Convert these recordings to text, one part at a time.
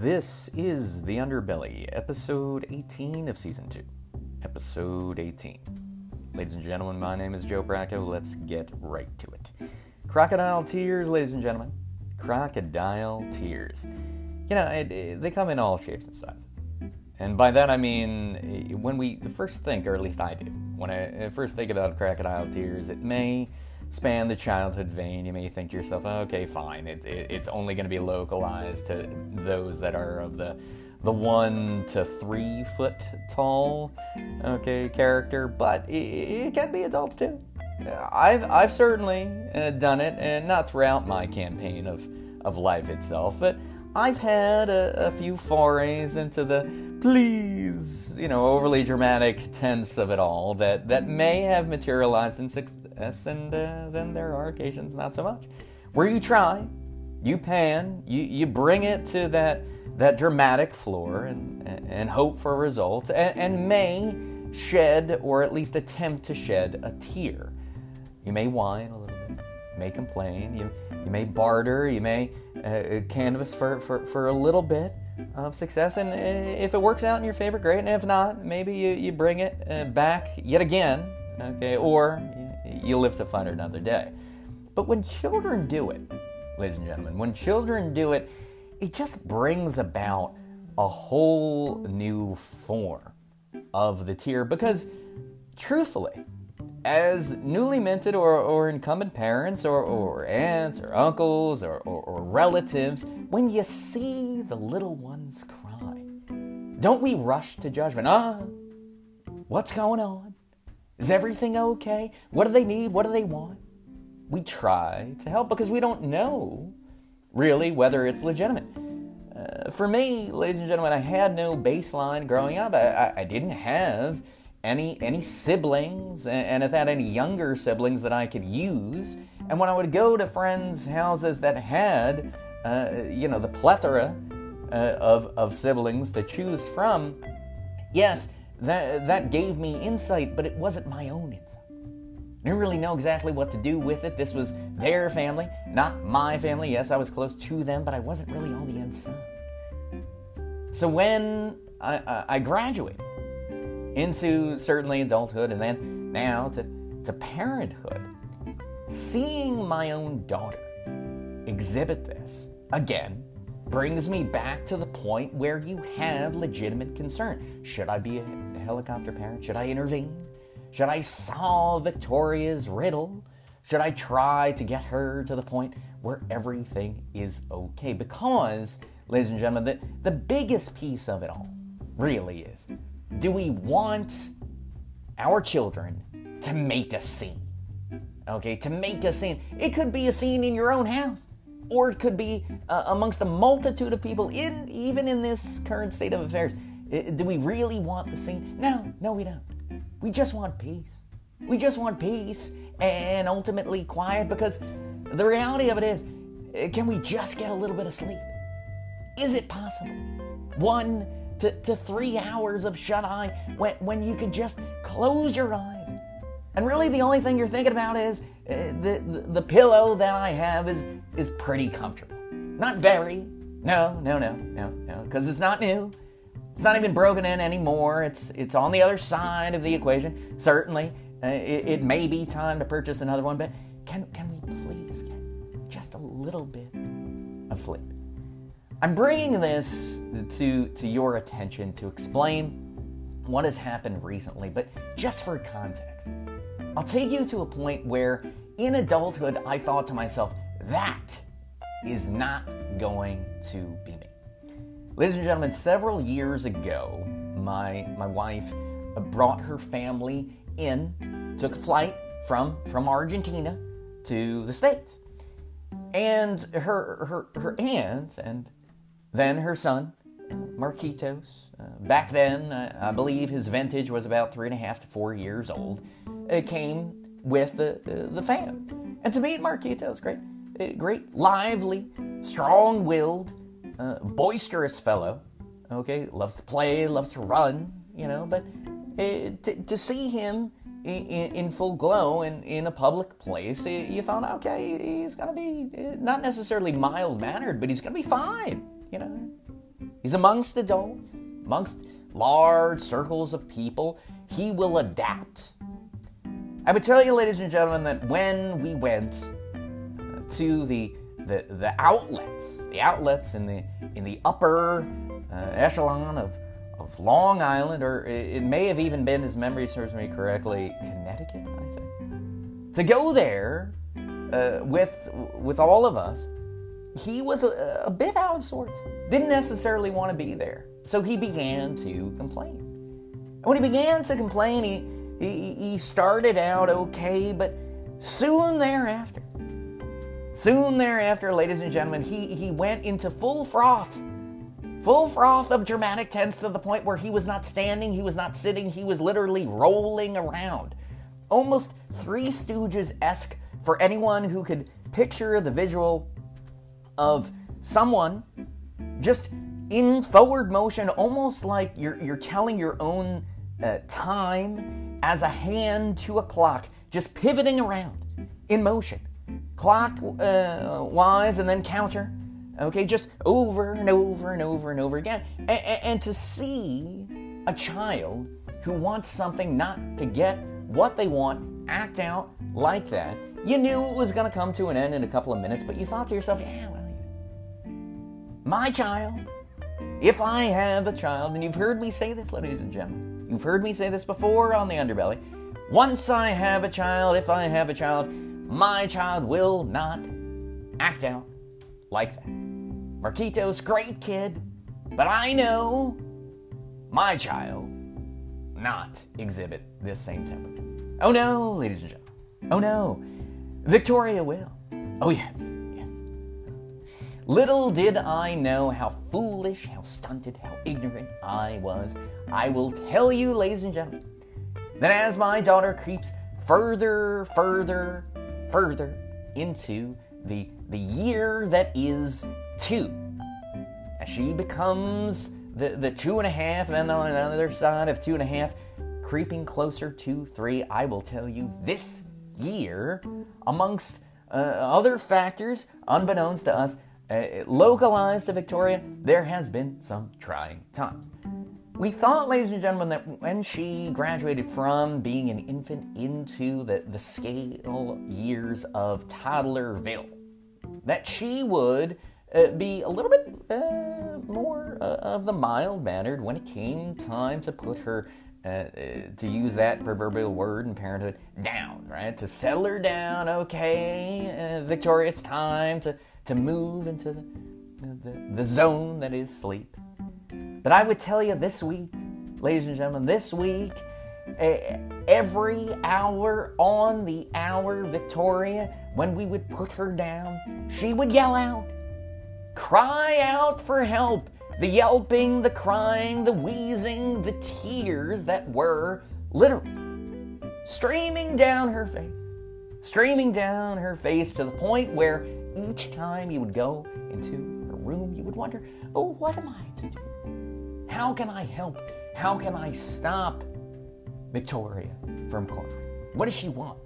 This is The Underbelly, episode 18 of season 2. Episode 18. Ladies and gentlemen, my name is Joe Bracco. Let's get right to it. Crocodile tears, ladies and gentlemen. Crocodile tears. You know, it, it, they come in all shapes and sizes. And by that I mean, when we first think, or at least I do, when I uh, first think about crocodile tears, it may span the childhood vein, you may think to yourself, okay, fine, it, it, it's only going to be localized to those that are of the the one to three foot tall, okay, character, but it, it can be adults too. I've I've certainly uh, done it, and not throughout my campaign of of life itself, but I've had a, a few forays into the please, you know, overly dramatic tense of it all that that may have materialized in and uh, then there are occasions not so much. Where you try, you pan, you, you bring it to that that dramatic floor and, and hope for results and, and may shed or at least attempt to shed a tear. You may whine a little bit, you may complain, you, you may barter, you may uh, canvas for, for, for a little bit of success. And uh, if it works out in your favor, great. And if not, maybe you, you bring it uh, back yet again, okay? Or you live to fight another day. But when children do it, ladies and gentlemen, when children do it, it just brings about a whole new form of the tear because, truthfully, as newly minted or, or incumbent parents or, or aunts or uncles or, or, or relatives, when you see the little ones cry, don't we rush to judgment? Ah, what's going on? Is everything okay? What do they need? What do they want? We try to help because we don't know really whether it's legitimate. Uh, for me, ladies and gentlemen, I had no baseline growing up. I, I, I didn't have any any siblings, and, and if that any younger siblings that I could use. And when I would go to friends' houses that had, uh, you know, the plethora uh, of of siblings to choose from, yes, that, that gave me insight, but it wasn't my own insight. I didn't really know exactly what to do with it. This was their family, not my family. Yes, I was close to them, but I wasn't really on the inside. So when I, I graduated into certainly adulthood and then now to, to parenthood, seeing my own daughter exhibit this again brings me back to the point where you have legitimate concern. Should I be a helicopter parent? Should I intervene? Should I solve Victoria's riddle? Should I try to get her to the point where everything is okay? Because, ladies and gentlemen, the, the biggest piece of it all really is do we want our children to make a scene? Okay, to make a scene. It could be a scene in your own house or it could be uh, amongst a multitude of people in even in this current state of affairs do we really want the scene no no we don't we just want peace we just want peace and ultimately quiet because the reality of it is uh, can we just get a little bit of sleep is it possible one to, to three hours of shut eye when, when you could just close your eyes and really the only thing you're thinking about is uh, the, the, the pillow that i have is is pretty comfortable. Not very. No, no, no, no, no, because it's not new. It's not even broken in anymore. It's it's on the other side of the equation. Certainly, uh, it, it, may be time to purchase another one, but can can we please get just a little bit of sleep? I'm bringing this to to your attention to explain what has happened recently, but just for context, I'll take you to a point where in adulthood I thought to myself, that is not going to be. Ladies and gentlemen, several years ago, my, my wife brought her family in, took a flight from, from Argentina to the States. And her, her, her aunt and then her son, Marquitos, uh, back then, uh, I believe his vintage was about three and a half to four years old, uh, came with the, the fam. And to meet Marquitos, great great, lively, strong willed, uh, boisterous fellow. Okay, loves to play, loves to run, you know, but uh, to, to see him in, in, full glow in, in a public place, you thought, okay, he's going to be uh, not necessarily mild mannered, but he's going to be fine, you know. he's amongst adults, amongst large circles of people, he will adapt. I would tell you, ladies and gentlemen, that when we went to the the, the outlets, the outlets in the in the upper uh, echelon of of Long Island, or it may have even been, as memory serves me correctly, Connecticut, I think. To go there uh, with with all of us, he was a, a bit out of sorts. Didn't necessarily want to be there, so he began to complain. And when he began to complain, he he, he started out okay, but soon thereafter, soon thereafter, ladies and gentlemen, he he went into full froth Full froth of dramatic tense to the point where he was not standing, he was not sitting, he was literally rolling around. Almost Three Stooges esque for anyone who could picture the visual of someone just in forward motion, almost like you're, you're telling your own uh, time as a hand to a clock, just pivoting around in motion, clock uh, and then counter Okay, just over and over and over and over again. And, and, to see a child who wants something not to get what they want act out like that, you knew it was going to come to an end in a couple of minutes, but you thought to yourself, yeah, well, my child, if I have a child, and you've heard me say this, ladies and gentlemen, you've heard me say this before on the underbelly. Once I have a child, if I have a child, my child will not act out like that. Marquitos, great kid, but I know my child not exhibit this same temper. Oh no, ladies and gentlemen. Oh no. Victoria will. Oh yes, yes. Little did I know how foolish, how stunted, how ignorant I was. I will tell you, ladies and gentlemen, that as my daughter creeps further, further, further into the, the year that is two. As she becomes the, the two and a half, and then on the other side of two and a half, creeping closer to three, I will tell you this year, amongst uh, other factors, unbeknownst to us, uh, localized to Victoria, there has been some trying times. We thought, ladies and gentlemen, that when she graduated from being an infant into the, the scale years of toddlerville, that she would uh, be a little bit uh, more uh, of the mild mannered when it came time to put her, uh, uh, to use that proverbial word in parenthood, down, right? To settle her down, okay, uh, Victoria, it's time to, to move into the, the, the zone that is sleep. But I would tell you this week, ladies and gentlemen, this week, eh, every hour on the hour, Victoria, when we would put her down, she would yell out, cry out for help. The yelping, the crying, the wheezing, the tears that were literally streaming down her face. Streaming down her face to the point where each time you would go into her room, you would wonder, oh, what am I to do? How can I help? How can I stop Victoria from crying? What does she want?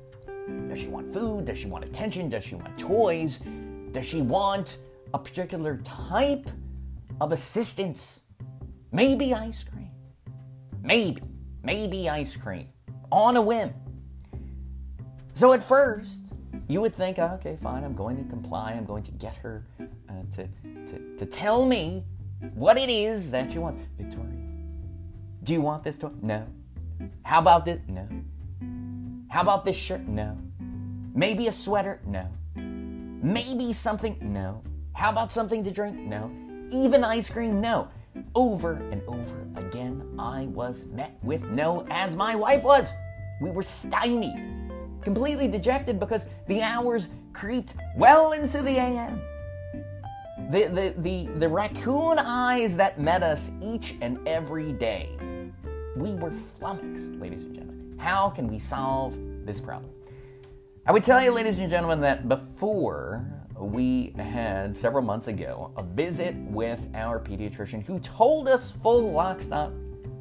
Does she want food? Does she want attention? Does she want toys? Does she want a particular type of assistance? Maybe ice cream. Maybe. Maybe ice cream. On a whim. So at first, you would think, okay, fine, I'm going to comply. I'm going to get her uh, to, to, to tell me what it is that she wants. Victoria, do you want this toy? No. How about this? No. How about this shirt? No. Maybe a sweater? No. Maybe something? No. How about something to drink? No. Even ice cream? No. Over and over again, I was met with no, as my wife was. We were stymied, completely dejected because the hours creeped well into the AM. The, the, the, the raccoon eyes that met us each and every day. We were flummoxed, ladies and gentlemen. How can we solve this problem? I would tell you, ladies and gentlemen, that before we had several months ago a visit with our pediatrician who told us full lock, stock,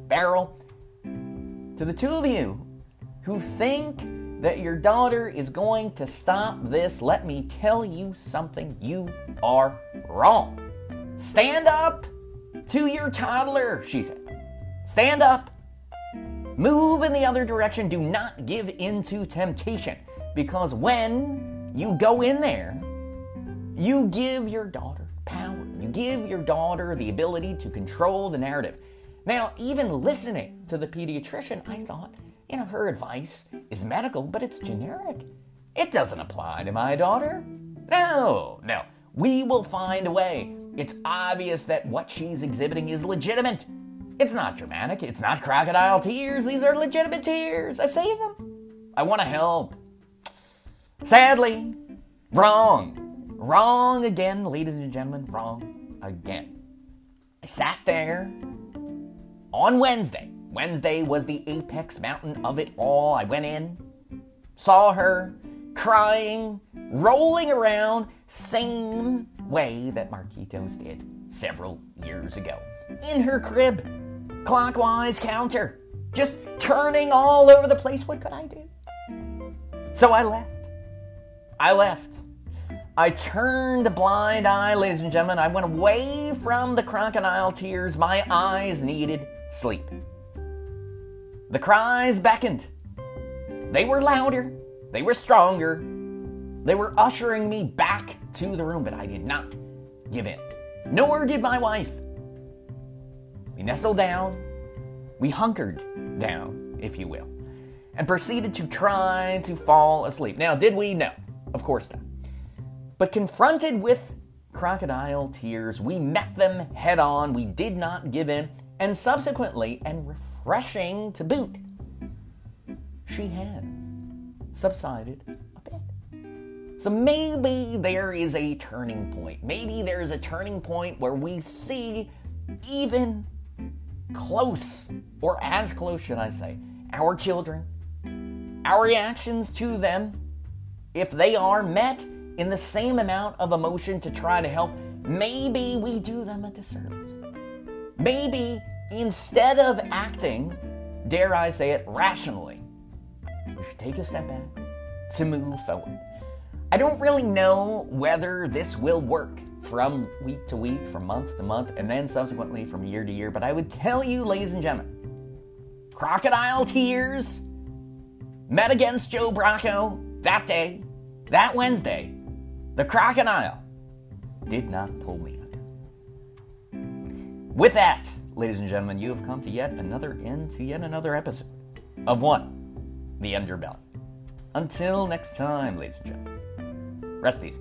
barrel to the two of you who think that your daughter is going to stop this, let me tell you something. You are wrong. Stand up to your toddler, she said. Stand up. Move in the other direction. Do not give in to temptation. Because when you go in there, you give your daughter power. You give your daughter the ability to control the narrative. Now, even listening to the pediatrician, I thought, you know, her advice is medical, but it's generic. It doesn't apply to my daughter. No, no. We will find a way. It's obvious that what she's exhibiting is legitimate. It's not dramatic. It's not crocodile tears. These are legitimate tears. I see them. I want to help. Sadly, wrong. Wrong again, ladies and gentlemen. Wrong again. I sat there on Wednesday. Wednesday was the apex mountain of it all. I went in, saw her crying, rolling around, same way that Marquitos did several years ago. In her crib, clockwise counter, just turning all over the place. What could I do? So I left. I left. I turned a blind eye, ladies and gentlemen. I went away from the crocodile tears. My eyes needed sleep. The cries beckoned. They were louder, they were stronger, they were ushering me back to the room, but I did not give in. Nor did my wife. We nestled down, we hunkered down, if you will, and proceeded to try to fall asleep. Now, did we? No, of course not. But confronted with crocodile tears, we met them head on. We did not give in, and subsequently, and refreshing to boot, she has subsided a bit. So maybe there is a turning point. Maybe there's a turning point where we see even close, or as close, should I say, our children, our reactions to them, if they are met in the same amount of emotion to try to help, maybe we do them a disservice. Maybe instead of acting, dare I say it, rationally, we should take a step back to move forward. I don't really know whether this will work from week to week, from month to month, and then subsequently from year to year, but I would tell you, ladies and gentlemen, crocodile tears met against Joe Bracco that day, that Wednesday. The crocodile did not pull me under. With that, ladies and gentlemen, you have come to yet another end to yet another episode of one, the underbelly. Until next time, ladies and gentlemen, rest easy.